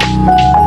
Hey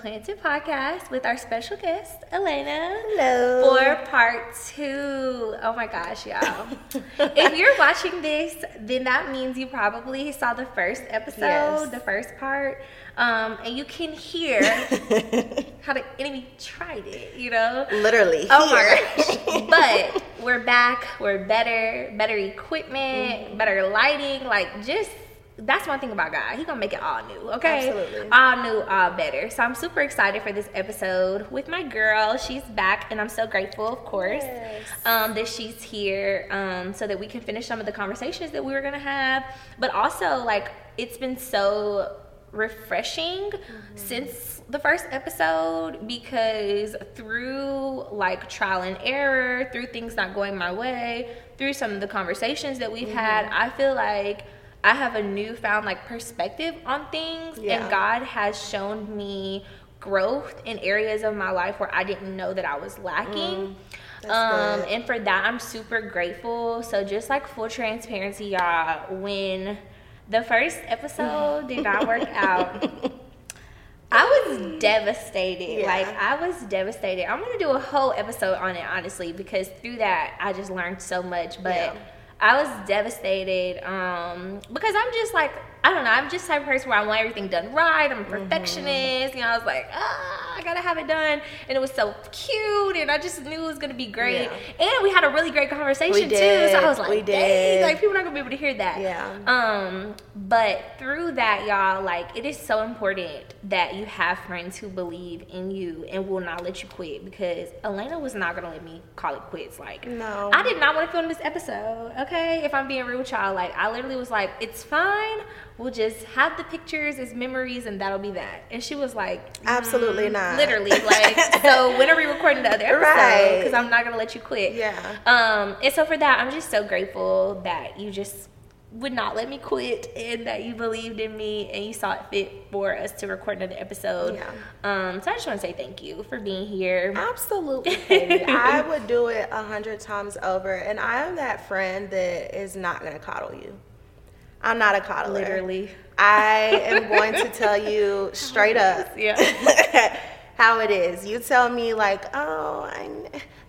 the Planted Podcast with our special guest, Alana. Hello. For part two. Oh my gosh, y'all. if you're watching this, then that means you probably saw the first episode, Yes. the first part. Um, and you can hear how the enemy tried it, you know? Literally. Oh here. my gosh. but we're back. We're better, better equipment, Mm-hmm. better lighting. Like just that's one thing about God. He gonna make it all new. Okay. Absolutely. All new, all better. So I'm super excited for this episode with my girl. She's back and I'm so grateful, of course. Yes. Um, that she's here. Um, so that we can finish some of the conversations that we were gonna have. But also like it's been so refreshing since the first episode because through like trial and error, through things not going my way, through some of the conversations that we've had, I feel like I have a newfound like perspective on things Yeah. and God has shown me growth in areas of my life where I didn't know that I was lacking. that's um and for that I'm super grateful. So just like full transparency y'all, when the first episode did not work out, I was devastated. Yeah. Like I was devastated. I'm gonna do a whole episode on it, honestly, because through that I just learned so much. But Yeah. I was devastated um, because I'm just like I don't know. I'm just the type of person where I want everything done right. I'm a Mm-hmm. perfectionist. You know, I was like, ah, I gotta have it done, and it was so cute, and I just knew it was gonna be great. Yeah. And we had a really great conversation too. So. I was like, We dang, did. like people are not gonna be able to hear that. Yeah. Um, but through that, y'all, like it is so important that you have friends who believe in you and will not let you quit because Alana was not gonna let me call it quits. Like, No. I did not want to film this episode. Okay, if I'm being real with y'all, like I literally was like, it's fine. We'll just have the pictures as memories, and that'll be that. And she was like, Absolutely not. literally, like, so when are we recording the other episode? Right. Because I'm not gonna let you quit. Yeah. Um, and so for that, I'm just so grateful that you just would not let me quit and that you believed in me and you saw it fit for us to record another episode. Yeah. Um, so I just want to say thank you for being here. Absolutely, I would do it a hundred times over, and I am that friend that is not gonna coddle you. I'm not a coddler. Literally. I am going to tell you straight up Yeah. how it is. You tell me like, oh, I,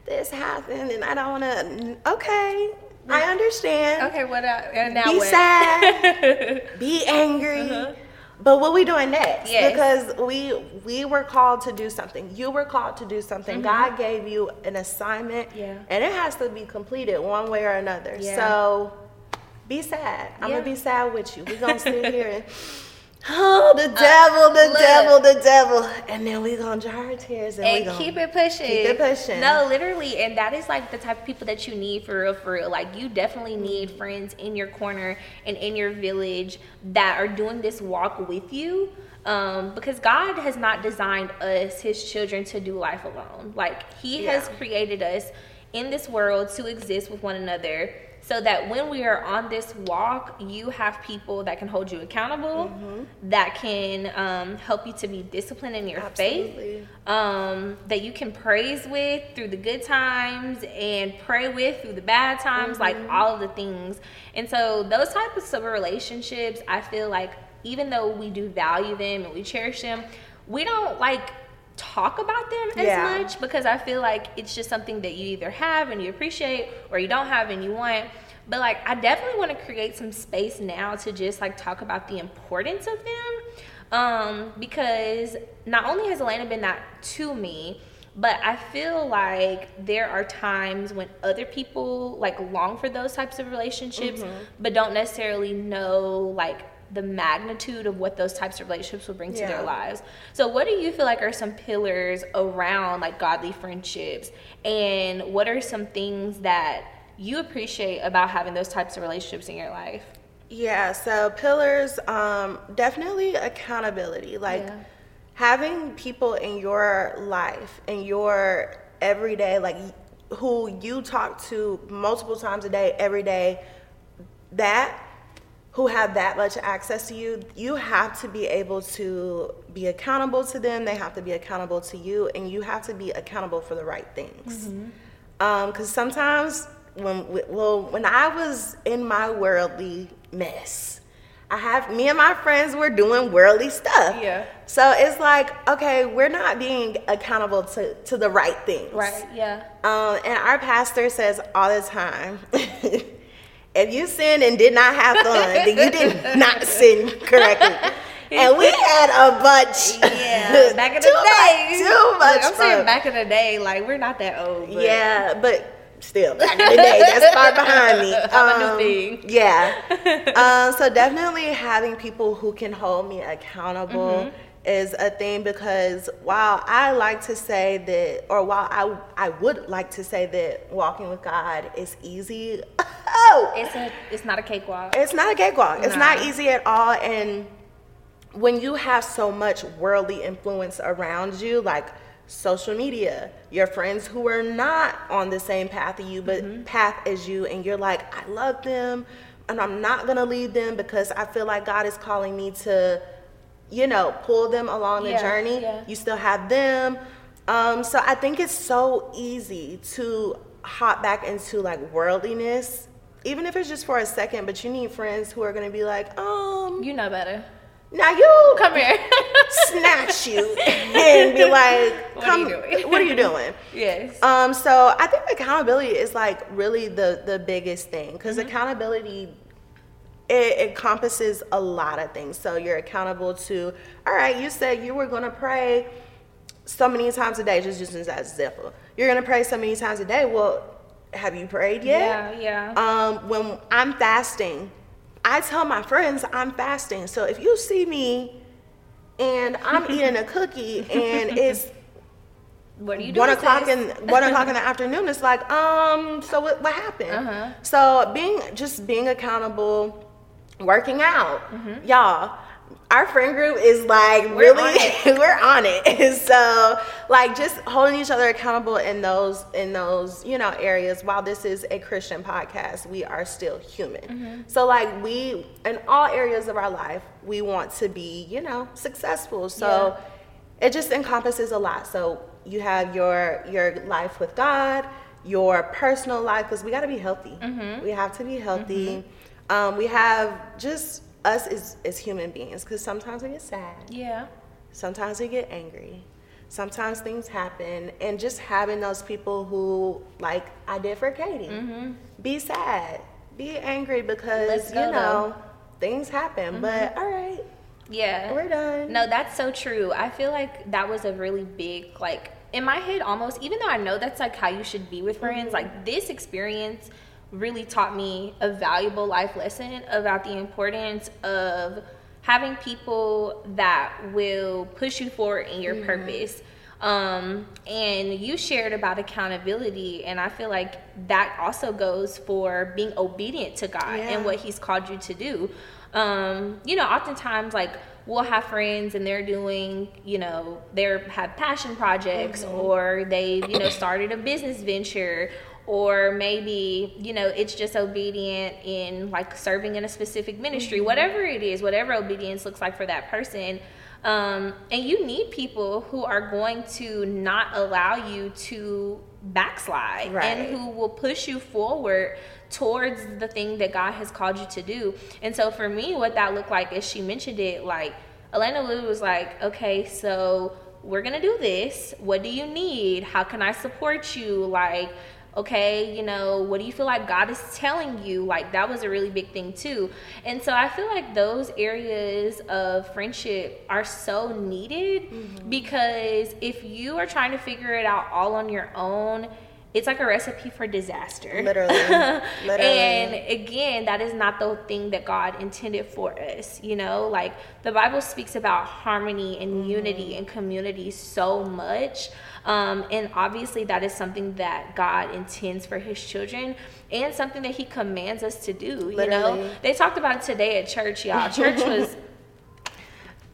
this happened, and I don't want to. Okay, I understand. Okay, what uh, and now Be what? sad. Be angry. But what we doing next? Uh-huh. Yes. Because we we were called to do something. You were called to do something. God gave you an assignment, Mm-hmm. Yeah. and it has to be completed one way or another. Yeah. So be sad. I'm Yeah. gonna be sad with you. We're gonna sit here and oh the devil, the Uh, look. devil, the devil, and then we're gonna dry our tears and, and keep it pushing. keep it pushing. No, literally, and that is like the type of people that you need for real, for real. Like you definitely need friends in your corner and in your village that are doing this walk with you. Um, because God has not designed us, His children, to do life alone. Like He has created us in this world to exist with one another. So that when we are on this walk, you have people that can hold you accountable, Mm-hmm. that can um, help you to be disciplined in your faith um, that you can praise with through the good times and pray with through the bad times, like all of the things. And so those types of relationships, I feel like even though we do value them and we cherish them, we don't like talk about them as Yeah. much because I feel like it's just something that you either have and you appreciate or you don't have and you want. But like I definitely want to create some space now to just like talk about the importance of them. Um, because not only has Alana been that to me, but I feel like there are times when other people like long for those types of relationships, but don't necessarily know like the magnitude of what those types of relationships will bring to their lives. So, what do you feel like are some pillars around like godly friendships, and what are some things that you appreciate about having those types of relationships in your life? Yeah, so pillars, um, definitely accountability. Like Yeah. having people in your life, in your everyday, like who you talk to multiple times a day, every day, that who have that much access to you, you have to be able to be accountable to them. They have to be accountable to you, and you have to be accountable for the right things. Because mm-hmm. um, sometimes when well, when I was in my worldly mess, I have me and my friends were doing worldly stuff. Yeah. So it's like, okay, we're not being accountable to, to the right things. Right, yeah. Um, and our pastor says all the time, if you sin and did not have fun, then you did not sin correctly. and we had a bunch. Yeah, back in the day. Much, too much. Look, I'm fun. saying back in the day, like we're not that old. But. Yeah, but still back in the day. That's far behind me. Um, thing. Yeah. um, so definitely having people who can hold me accountable. Mm-hmm. Is a thing because while I like to say that, or while I I would like to say that walking with God is easy, oh, it's a it's not a cakewalk. It's not a cakewalk. Nah. It's not easy at all, and when you have so much worldly influence around you, like social media, your friends who are not on the same path as you, but mm-hmm. path as you, and you're like, I love them, and I'm not gonna leave them because I feel like God is calling me to, you know, pull them along the journey. Yeah. You still have them. Um, so I think it's so easy to hop back into like worldliness, even if it's just for a second, but you need friends who are gonna be like, um, you know better now you come here, snatch you, and be like, "Come, what are you doing?" What are you doing? yes. Um. So I think accountability is like really the the biggest thing because mm-hmm. accountability it encompasses a lot of things. So you're accountable to. All right, you said you were going to pray so many times a day. Just just as example, you're going to pray so many times a day. Well, have you prayed yet? Yeah, yeah. Um, when I'm fasting I tell my friends I'm fasting. So if you see me and I'm eating a cookie and it's what are you doing? One o'clock in one o'clock in the afternoon. It's like, um, so what, what happened? Uh-huh. So being just being accountable, working out, mm-hmm. y'all our friend group is like we're really on we're on it so like just holding each other accountable in those in those you know areas while this is a christian podcast we are still human mm-hmm. so like we in all areas of our life we want to be you know successful so yeah. it just encompasses a lot so you have your your life with god your personal life because we got to be healthy mm-hmm. we have to be healthy mm-hmm. Um, we have just us as, as human beings because sometimes we get sad. Yeah. Sometimes we get angry. Sometimes things happen, and just having those people who, like I did for Katie, mm-hmm. be sad, be angry because you know though. things happen. Mm-hmm. But all right, yeah, we're done. No, that's so true. I feel like that was a really big like in my head almost. Even though I know that's like how you should be with friends, mm-hmm. like this experience really taught me a valuable life lesson about the importance of having people that will push you forward in your mm-hmm. purpose. Um, and you shared about accountability, and I feel like that also goes for being obedient to God yeah. and what He's called you to do. Um, you know, oftentimes, like we'll have friends and they're doing, you know, they have passion projects mm-hmm. or they've, you know, started a business venture or maybe you know it's just obedient in like serving in a specific ministry mm-hmm. whatever it is whatever obedience looks like for that person um, and you need people who are going to not allow you to backslide right. and who will push you forward towards the thing that God has called you to do. And so for me, what that looked like as she mentioned it, like Alana Lou was like, okay, so we're gonna do this. What do you need? How can I support you? Like, okay you know what do you feel like god is telling you like that was a really big thing too and so i feel like those areas of friendship are so needed mm-hmm. because if you are trying to figure it out all on your own it's like a recipe for disaster. Literally. Literally. and again, that is not the thing that God intended for us. You know, like the Bible speaks about harmony and mm-hmm. unity and community so much. Um, and obviously, that is something that God intends for His children and something that He commands us to do. Literally. You know, they talked about it today at church, y'all. Church was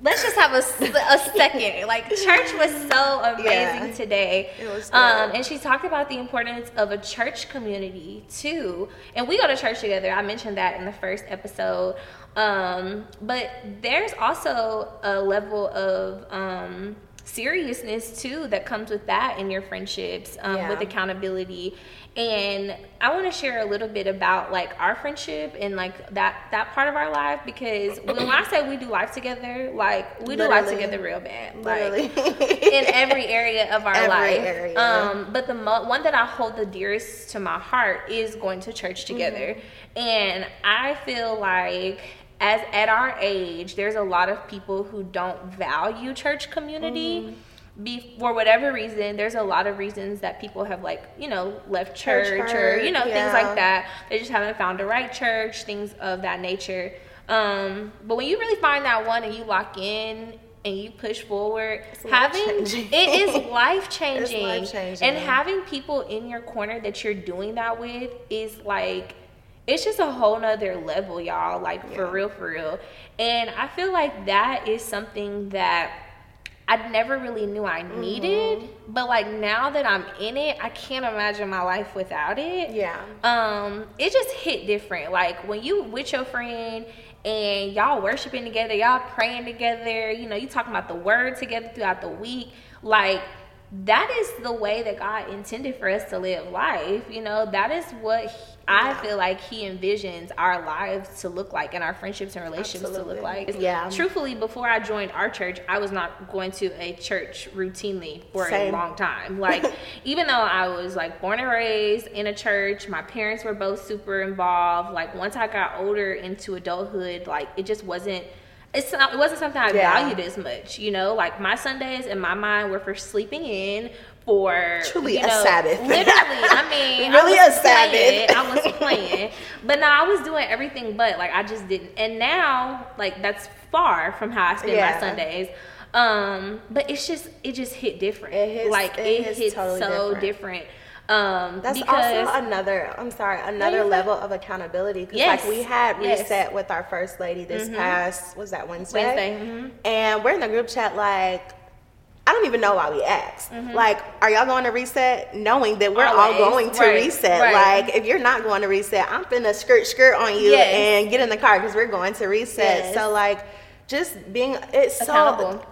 let's just have a, a second. Like church was so amazing Yeah. today. It was um, and she talked about the importance of a church community too. And we go to church together. I mentioned that in the first episode. Um, but there's also a level of um, seriousness too that comes with that in your friendships um, Yeah. with accountability and i want to share a little bit about like our friendship and like that that part of our life because when, i say we do life together like we do life together real bad like Literally. in every area of our Every life. area. Um, but the mo- one that I hold the dearest to my heart is going to church together, Mm-hmm. and I feel like. As at our age, there's a lot of people who don't value church community. Mm-hmm. Be, for whatever reason, there's a lot of reasons that people have like you know left church, Church or you know hurt, things like that. They just haven't found the right church, things of that nature. Um, but when you really find that one and you lock in and you push forward, having it is life changing, and having people in your corner that you're doing that with is like it's just a whole nother level, y'all. Like for real, for real. And I feel like that is something that I never really knew I Mm-hmm. needed, but like now that I'm in it, I can't imagine my life without it. Yeah. Um, it just hit different. Like when you with your friend and y'all worshiping together, y'all praying together, you know, you talking about the word together throughout the week, like that is the way that God intended for us to live life. You know, that is what he- I Yeah. feel like He envisions our lives to look like and our friendships and relationships to look like. Yeah. Truthfully, before I joined our church, I was not going to a church routinely for Same. a long time. Like, even though I was like born and raised in a church, my parents were both super involved. Like, once I got older into adulthood, like, it just wasn't. It's not, it wasn't something I Yeah. valued as much, you know. Like my Sundays in my mind were for sleeping in, for Truly a know, Sabbath. Literally, I mean, Really I a Sabbath. playing, I was playing, but no, I was doing everything but like I just didn't. And now, like that's far from how I spend Yeah. my Sundays. Um, but it's just it just hit different. It hits- like it it, hits hits totally so different. different. Um, That's because also another. I'm sorry, another level of accountability. Because Yes, like we had yes. reset with our first lady this past was that Wednesday? Wednesday, mhm. And we're in the group chat like. I don't even know why we asked. Mm-hmm. Like, are y'all going to reset? Knowing that we're all going to Right, reset. right. Like, if you're not going to reset, I'm finna skirt skirt on you Yes. and get in the car because we're going to reset. Yes. So like, just being it's so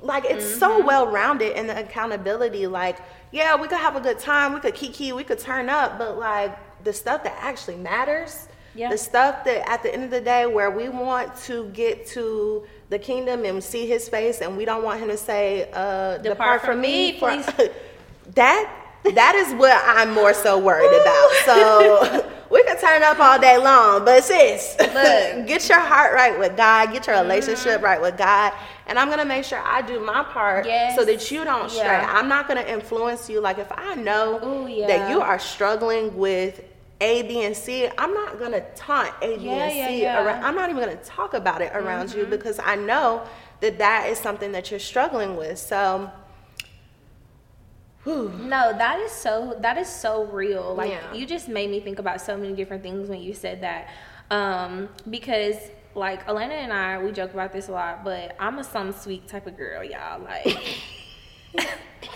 like it's Mm-hmm. so well rounded in the accountability. Like, yeah, we could have a good time, we could kiki, we could turn up, but like the stuff that actually matters, Yeah. the stuff that at the end of the day where we want to get to the kingdom and see his face and we don't want him to say, uh, depart, from, me, for please. that that is what I'm more so worried about. So we could turn up all day long, but sis, Look. get your heart right with God, get your relationship Mm-hmm. right with God, and I'm gonna make sure I do my part Yes. so that you don't stray. Yeah. I'm not gonna influence you. Like if I know Ooh, yeah. that you are struggling with A, B, and C, I'm not gonna taunt A, B, Yeah, and yeah, C yeah. Mm-hmm. around. I'm not even gonna talk about it around you because I know that that is something that you're struggling with. So. Whew. No, that is so that is so real. Like Yeah. you just made me think about so many different things when you said that. Um, because like Alana and I, we joke about this a lot, but I'm a some sweet type of girl, y'all. Like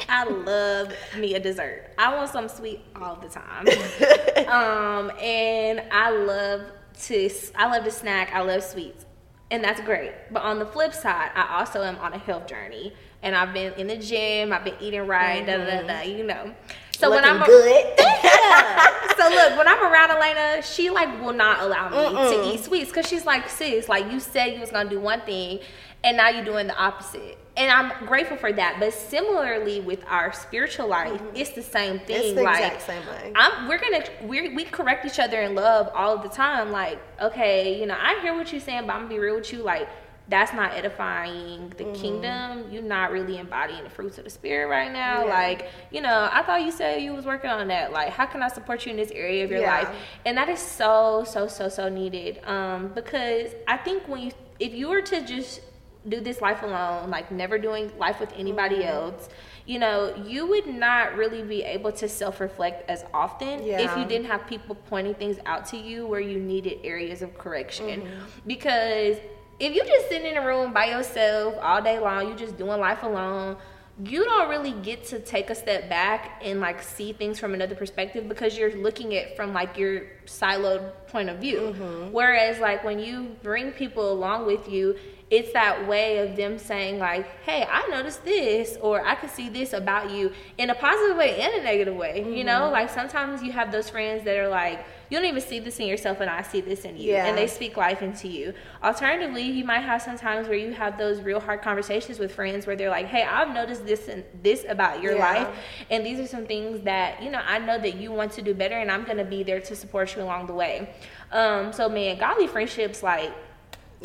I love me a dessert. I want some sweet all the time. um, and I love to I love to snack. I love sweets, and that's great. But on the flip side, I also am on a health journey, and I've been in the gym. I've been eating right. Da da da. da mm-hmm. you know. So Looking when I'm a- good. yeah. So look, when I'm around Alana, she like will not allow me to eat sweets because she's like, sis, like you said you was gonna do one thing, and now you're doing the opposite. And I'm grateful for that. But similarly with our spiritual life, mm-hmm. it's the same thing. It's the like, exact same way. I'm we're gonna we we correct each other in love all the time. Like, okay, you know, I hear what you're saying, but I'm gonna be real with you. Like, that's not edifying the Mm-hmm. kingdom. You're not really embodying the fruits of the spirit right now. Yeah. Like, you know, I thought you said you was working on that. Like, how can I support you in this area of your Yeah. life? And that is so, so, so, so needed. Um, because I think when you if you were to just do this life alone, like never doing life with anybody Mm-hmm. else, you know, you would not really be able to self reflect as often if you didn't have people pointing things out to you where you needed areas of correction. Mm-hmm. Because if you just sitting in a room by yourself all day long, you just doing life alone, you don't really get to take a step back and like see things from another perspective because you're looking at from like your siloed point of view. Mm-hmm. Whereas like when you bring people along with you, it's that way of them saying like hey i noticed this or i could see this about you in a positive way and a negative way mm-hmm. you know mm-hmm. like sometimes you have those friends that are like you don't even see this in yourself and i see this in you. Yeah. and they speak life into you. Alternatively you might have some times where you have those real hard conversations with friends where they're like hey i've noticed this and this about your yeah. life and these are some things that you know i know that you want to do better and i'm going to be there to support you along the way. Um, so man godly friendships like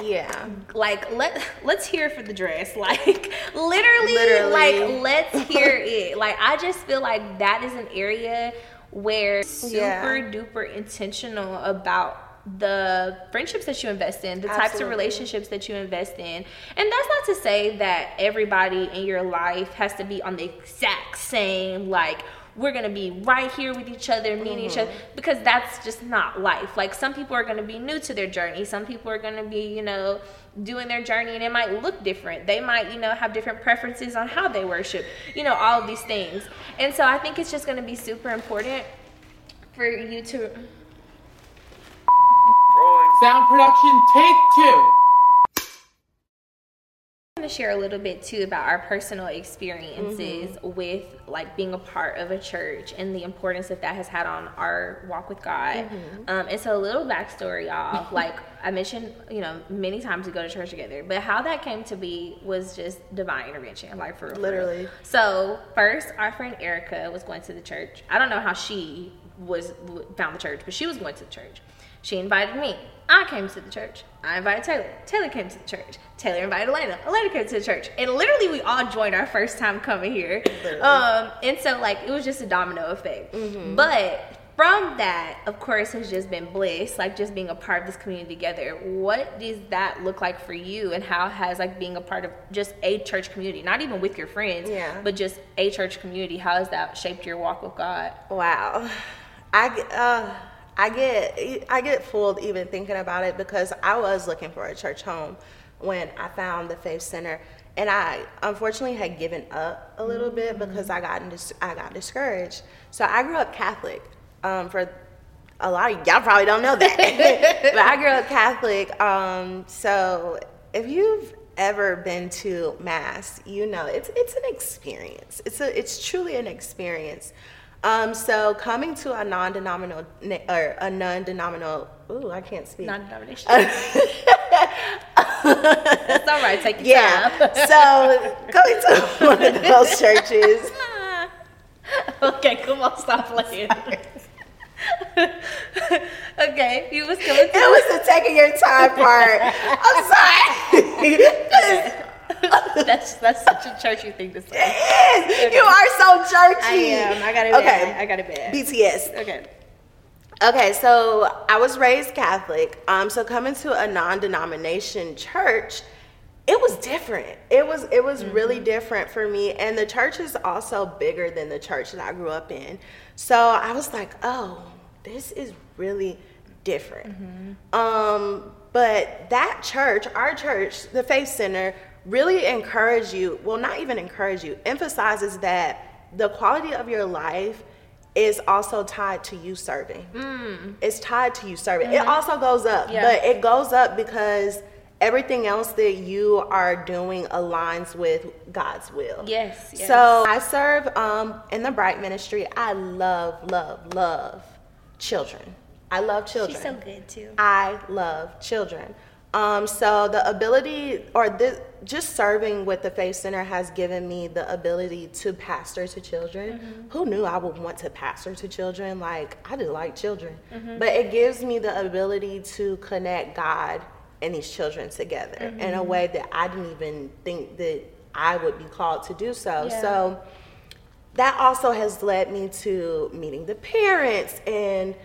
yeah. like let let's hear for the dress. Like literally, literally. like let's hear it. Like i just feel like that is an area where super yeah. duper intentional about the friendships that you invest in, the Absolutely. types of relationships that you invest in. And that's not to say that everybody in your life has to be on the exact same like we're gonna be right here with each other, meeting mm-hmm. each other, because that's just not life. Like some people are gonna be new to their journey. Some people are gonna be, you know, doing their journey and it might look different. They might, you know, have different preferences on how they worship, you know, all of these things. And so I think it's just gonna be super important for you to. Sound production, take two to share a little bit too about our personal experiences mm-hmm. with like being a part of a church and the importance that that has had on our walk with God. Mm-hmm. Um, and so a little backstory, y'all. like I mentioned, you know, many times we go to church together, but how that came to be was just divine intervention, like for real. Literally. So first, our friend Erica was going to the church. I don't know how she was found the church, but she was going to the church. She invited me. I came to the church. I invited Taylor. Taylor came to the church. Taylor invited Alana. Alana came to the church. And literally, we all joined our first time coming here. Um, and so, like, it was just a domino effect. Mm-hmm. But from that, of course, has just been bliss, like just being a part of this community together. What does that look like for you, and how has like being a part of just a church community, not even with your friends, yeah. but just a church community, how has that shaped your walk with God? Wow, I uh, I get I get fooled even thinking about it because I was looking for a church home when I found the Faith Center, and I unfortunately had given up a little mm-hmm. bit because I got I got discouraged. So I grew up Catholic. Um, for a lot of y'all probably don't know that, but I grew up Catholic. Um, so if you've ever been to mass, you know it's it's an experience. It's a it's truly an experience. Um, so coming to a non-denominational or a non-denominational, ooh, I can't speak. Non-denominational. That's all right. Take your yeah. time. so coming to one of those churches. okay, come on, stop playing. okay, you was coming. To it was the taking your time part. I'm sorry. that's that's such a churchy thing to say. It is. Okay. You are so churchy. I am. I got it. Okay. Bad. I got it bad. BTS. Okay. Okay, so I was raised Catholic. Um, so coming to a non-denomination church, it was different. It was it was mm-hmm. really different for me, and the church is also bigger than the church that I grew up in. So I was like, oh, this is really different. Mm-hmm. Um, but that church, our church, the Faith Center, really encourage you, well, not even encourage you, emphasizes that the quality of your life is also tied to you serving. Mm. It's tied to you serving. Mm-hmm. It also goes up, yeah. but it goes up because everything else that you are doing aligns with God's will. Yes. yes. So I serve um, in the Bright Ministry. I love, love, love children. I love children. She's so good too. I love children. Um, so the ability or the, just serving with the Faith Center has given me the ability to pastor to children. Mm-hmm. Who knew I would want to pastor to children? Like I just like children, mm-hmm. but it gives me the ability to connect God and these children together mm-hmm. in a way that I didn't even think that I would be called to do so. Yeah. So that also has led me to meeting the parents and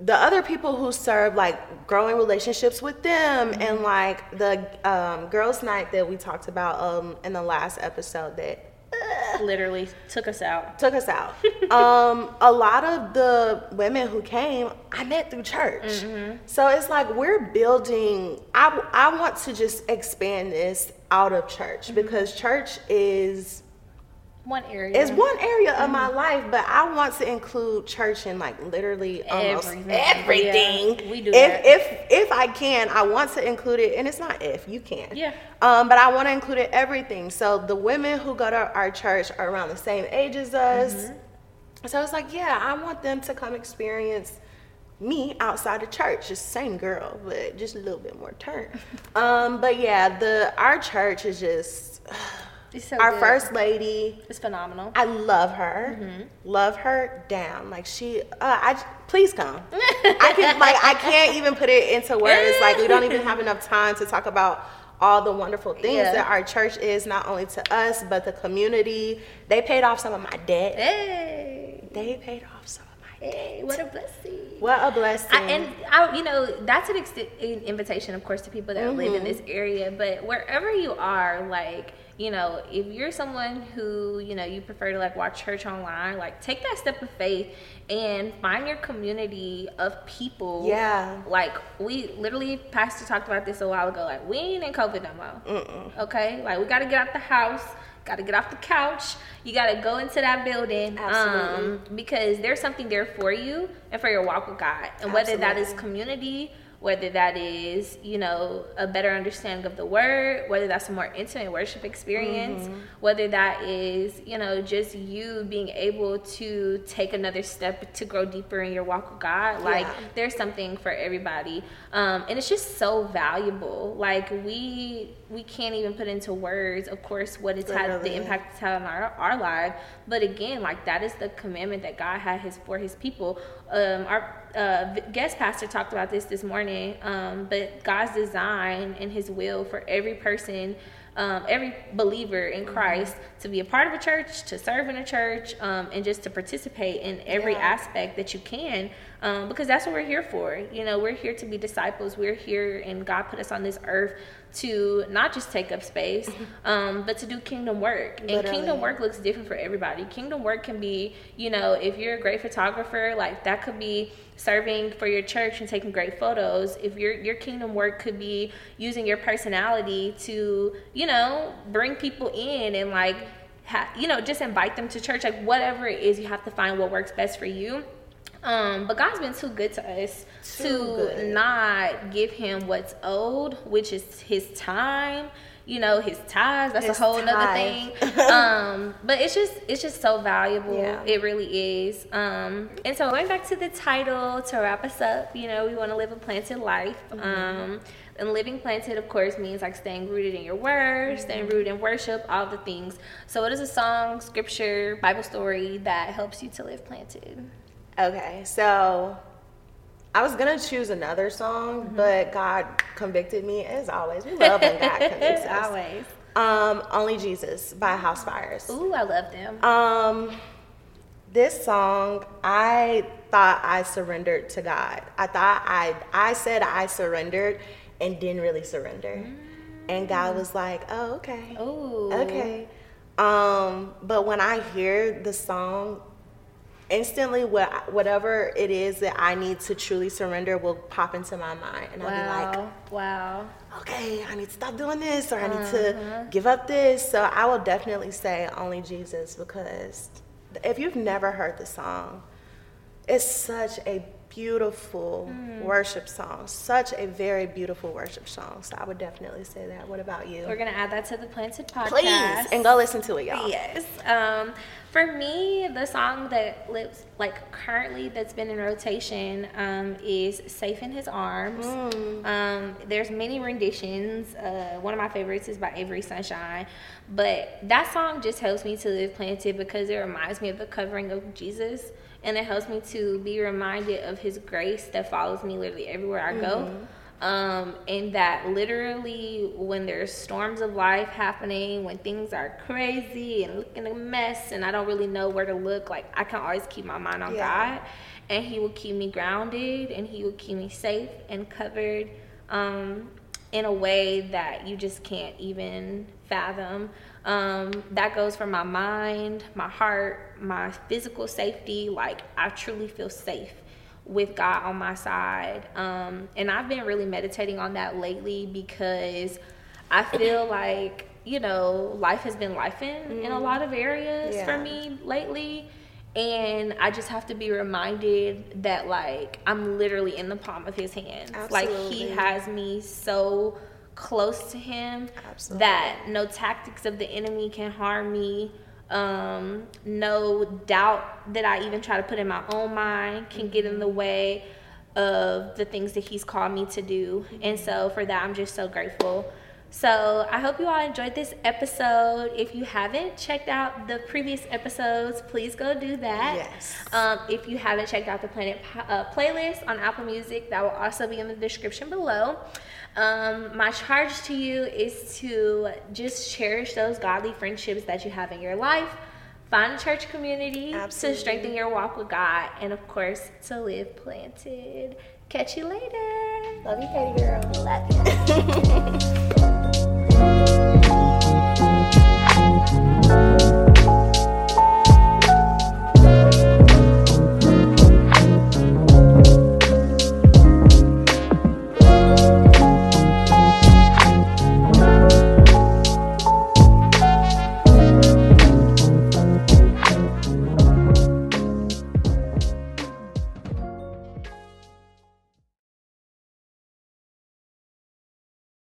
the other people who serve like growing relationships with them mm-hmm. and like the um, girls night that we talked about um, in the last episode that uh, Literally took us out. took us out. um, a lot of the women who came, I met through church. Mm-hmm. So it's like we're building. I I want to just expand this out of church Mm-hmm. because church is One area. is one area of Mm-hmm. my life, but I want to include church in like literally almost Everything. everything. Yeah, we do if that. if if I can, I want to include it, and it's not if you can. Yeah. Um, but I want to include it everything. So the women who go to our church are around the same age as us. Mm-hmm. So it's like, yeah, I want them to come experience me outside of church. Just same girl, but just a little bit more turn. um, but yeah, the our church is just It's so our good. first lady. It's phenomenal. I love her, Mm-hmm. love her down. Like she, uh, I please come. I can like I can't even put it into words. Like we don't even have enough time to talk about all the wonderful things Yeah. that our church is not only to us but the community. They paid off some of my debt. hey, They paid off some of my debt. hey, what a blessing. What a blessing. I, and I, you know, that's an, ex- an invitation, of course, to people that live in this area. But wherever you are, like, you know, if you're someone who, you know, you prefer to like watch church online, like, take that step of faith and find your community of people. Yeah. Like, we literally, Pastor talked about this a while ago. Like, we ain't in COVID no more. Okay, like, we got to get out the house. Got to get off the couch. You got to go into that building. Absolutely. Um, because there's something there for you and for your walk with God. And whether that is community, whether that is, you know, a better understanding of the word, whether that's a more intimate worship experience, Mm-hmm. whether that is, you know, just you being able to take another step to grow deeper in your walk with God. Like Yeah. there's something for everybody. Um, and it's just so valuable. Like we we can't even put into words, of course, what it's had the impact it's had on our, our life. But again, like that is the commandment that God had his for his people. Um, our uh, guest pastor talked about this this morning. Um, but God's design and His will for every person, um, every believer in Christ, to be a part of a church, to serve in a church, um, and just to participate in every Yeah. aspect that you can, um, because that's what we're here for. You know, we're here to be disciples. We're here, and God put us on this earth to not just take up space, um, but to do kingdom work. And kingdom work looks different for everybody. Kingdom work can be, you know, if you're a great photographer, like that could be serving for your church and taking great photos. If your your kingdom work could be using your personality to, you know, bring people in and like, ha- you know, just invite them to church. Like whatever it is, you have to find what works best for you. Um, but God's been too good to us Too to good. not give him what's owed, which is his time, you know, his tithes. That's His a whole nother thing. um, but it's just it's just so valuable. Yeah. It really is. Um, and so going back to the title to wrap us up, you know, we want to live a planted life. Mm-hmm. Um, and living planted, of course, means like staying rooted in your word, Mm-hmm. staying rooted in worship, all the things. So, what is a song, scripture, Bible story that helps you to live planted? Okay, so I was gonna choose another song, Mm-hmm. but God convicted me as always. We love when God convicts us. Always. Um, Only Jesus by Housefires. Ooh, I love them. Um, this song, I thought I surrendered to God. I thought I I said I surrendered and didn't really surrender. And God was like, "Oh, okay. Ooh. Okay." Um, but when I hear the song, instantly what whatever it is that I need to truly surrender will pop into my mind and I'll be like, Wow. wow. okay, I need to stop doing this or I need to mm-hmm. give up this. So I will definitely say only Jesus because if you've never heard the song, it's such a beautiful worship song, such a very beautiful worship song. So I would definitely say that. What about you? We're going to add that to the Planted podcast. Please, and go listen to it, y'all. Yes. Um, for me, the song that lives like currently that's been in rotation um, is "Safe in His Arms." Um, there's many renditions. Uh, one of my favorites is by Avery Sunshine, but that song just helps me to live planted because it reminds me of the covering of Jesus, and it helps me to be reminded of His grace that follows me literally everywhere I go. Um, and that literally when there's storms of life happening when things are crazy and looking a mess and i don't really know where to look like i can always keep my mind on Yeah. god. And he will keep me grounded and he will keep me safe and covered um, in a way that you just can't even fathom Um, that goes for my mind, my heart, my physical safety. Like I truly feel safe with God on my side. Um, and I've been really meditating on that lately because I feel like, you know, life has been life in in a lot of areas Yeah. for me lately. And I just have to be reminded that like I'm literally in the palm of his hands. Like he has me so close to him Absolutely. that no tactics of the enemy can harm me. Um, no doubt that I even try to put in my own mind can get in the way of the things that he's called me to do. And so for that, I'm just so grateful. So I hope you all enjoyed this episode. If you haven't checked out the previous episodes, please go do that. Yes. Um, if you haven't checked out the Planet uh, playlist on Apple Music, that will also be in the description below. Um, my charge to you is to just cherish those godly friendships that you have in your life. Find a church community Absolutely. to strengthen your walk with God, and of course, to live planted. Catch you later. Love you, Katie girl. Love you.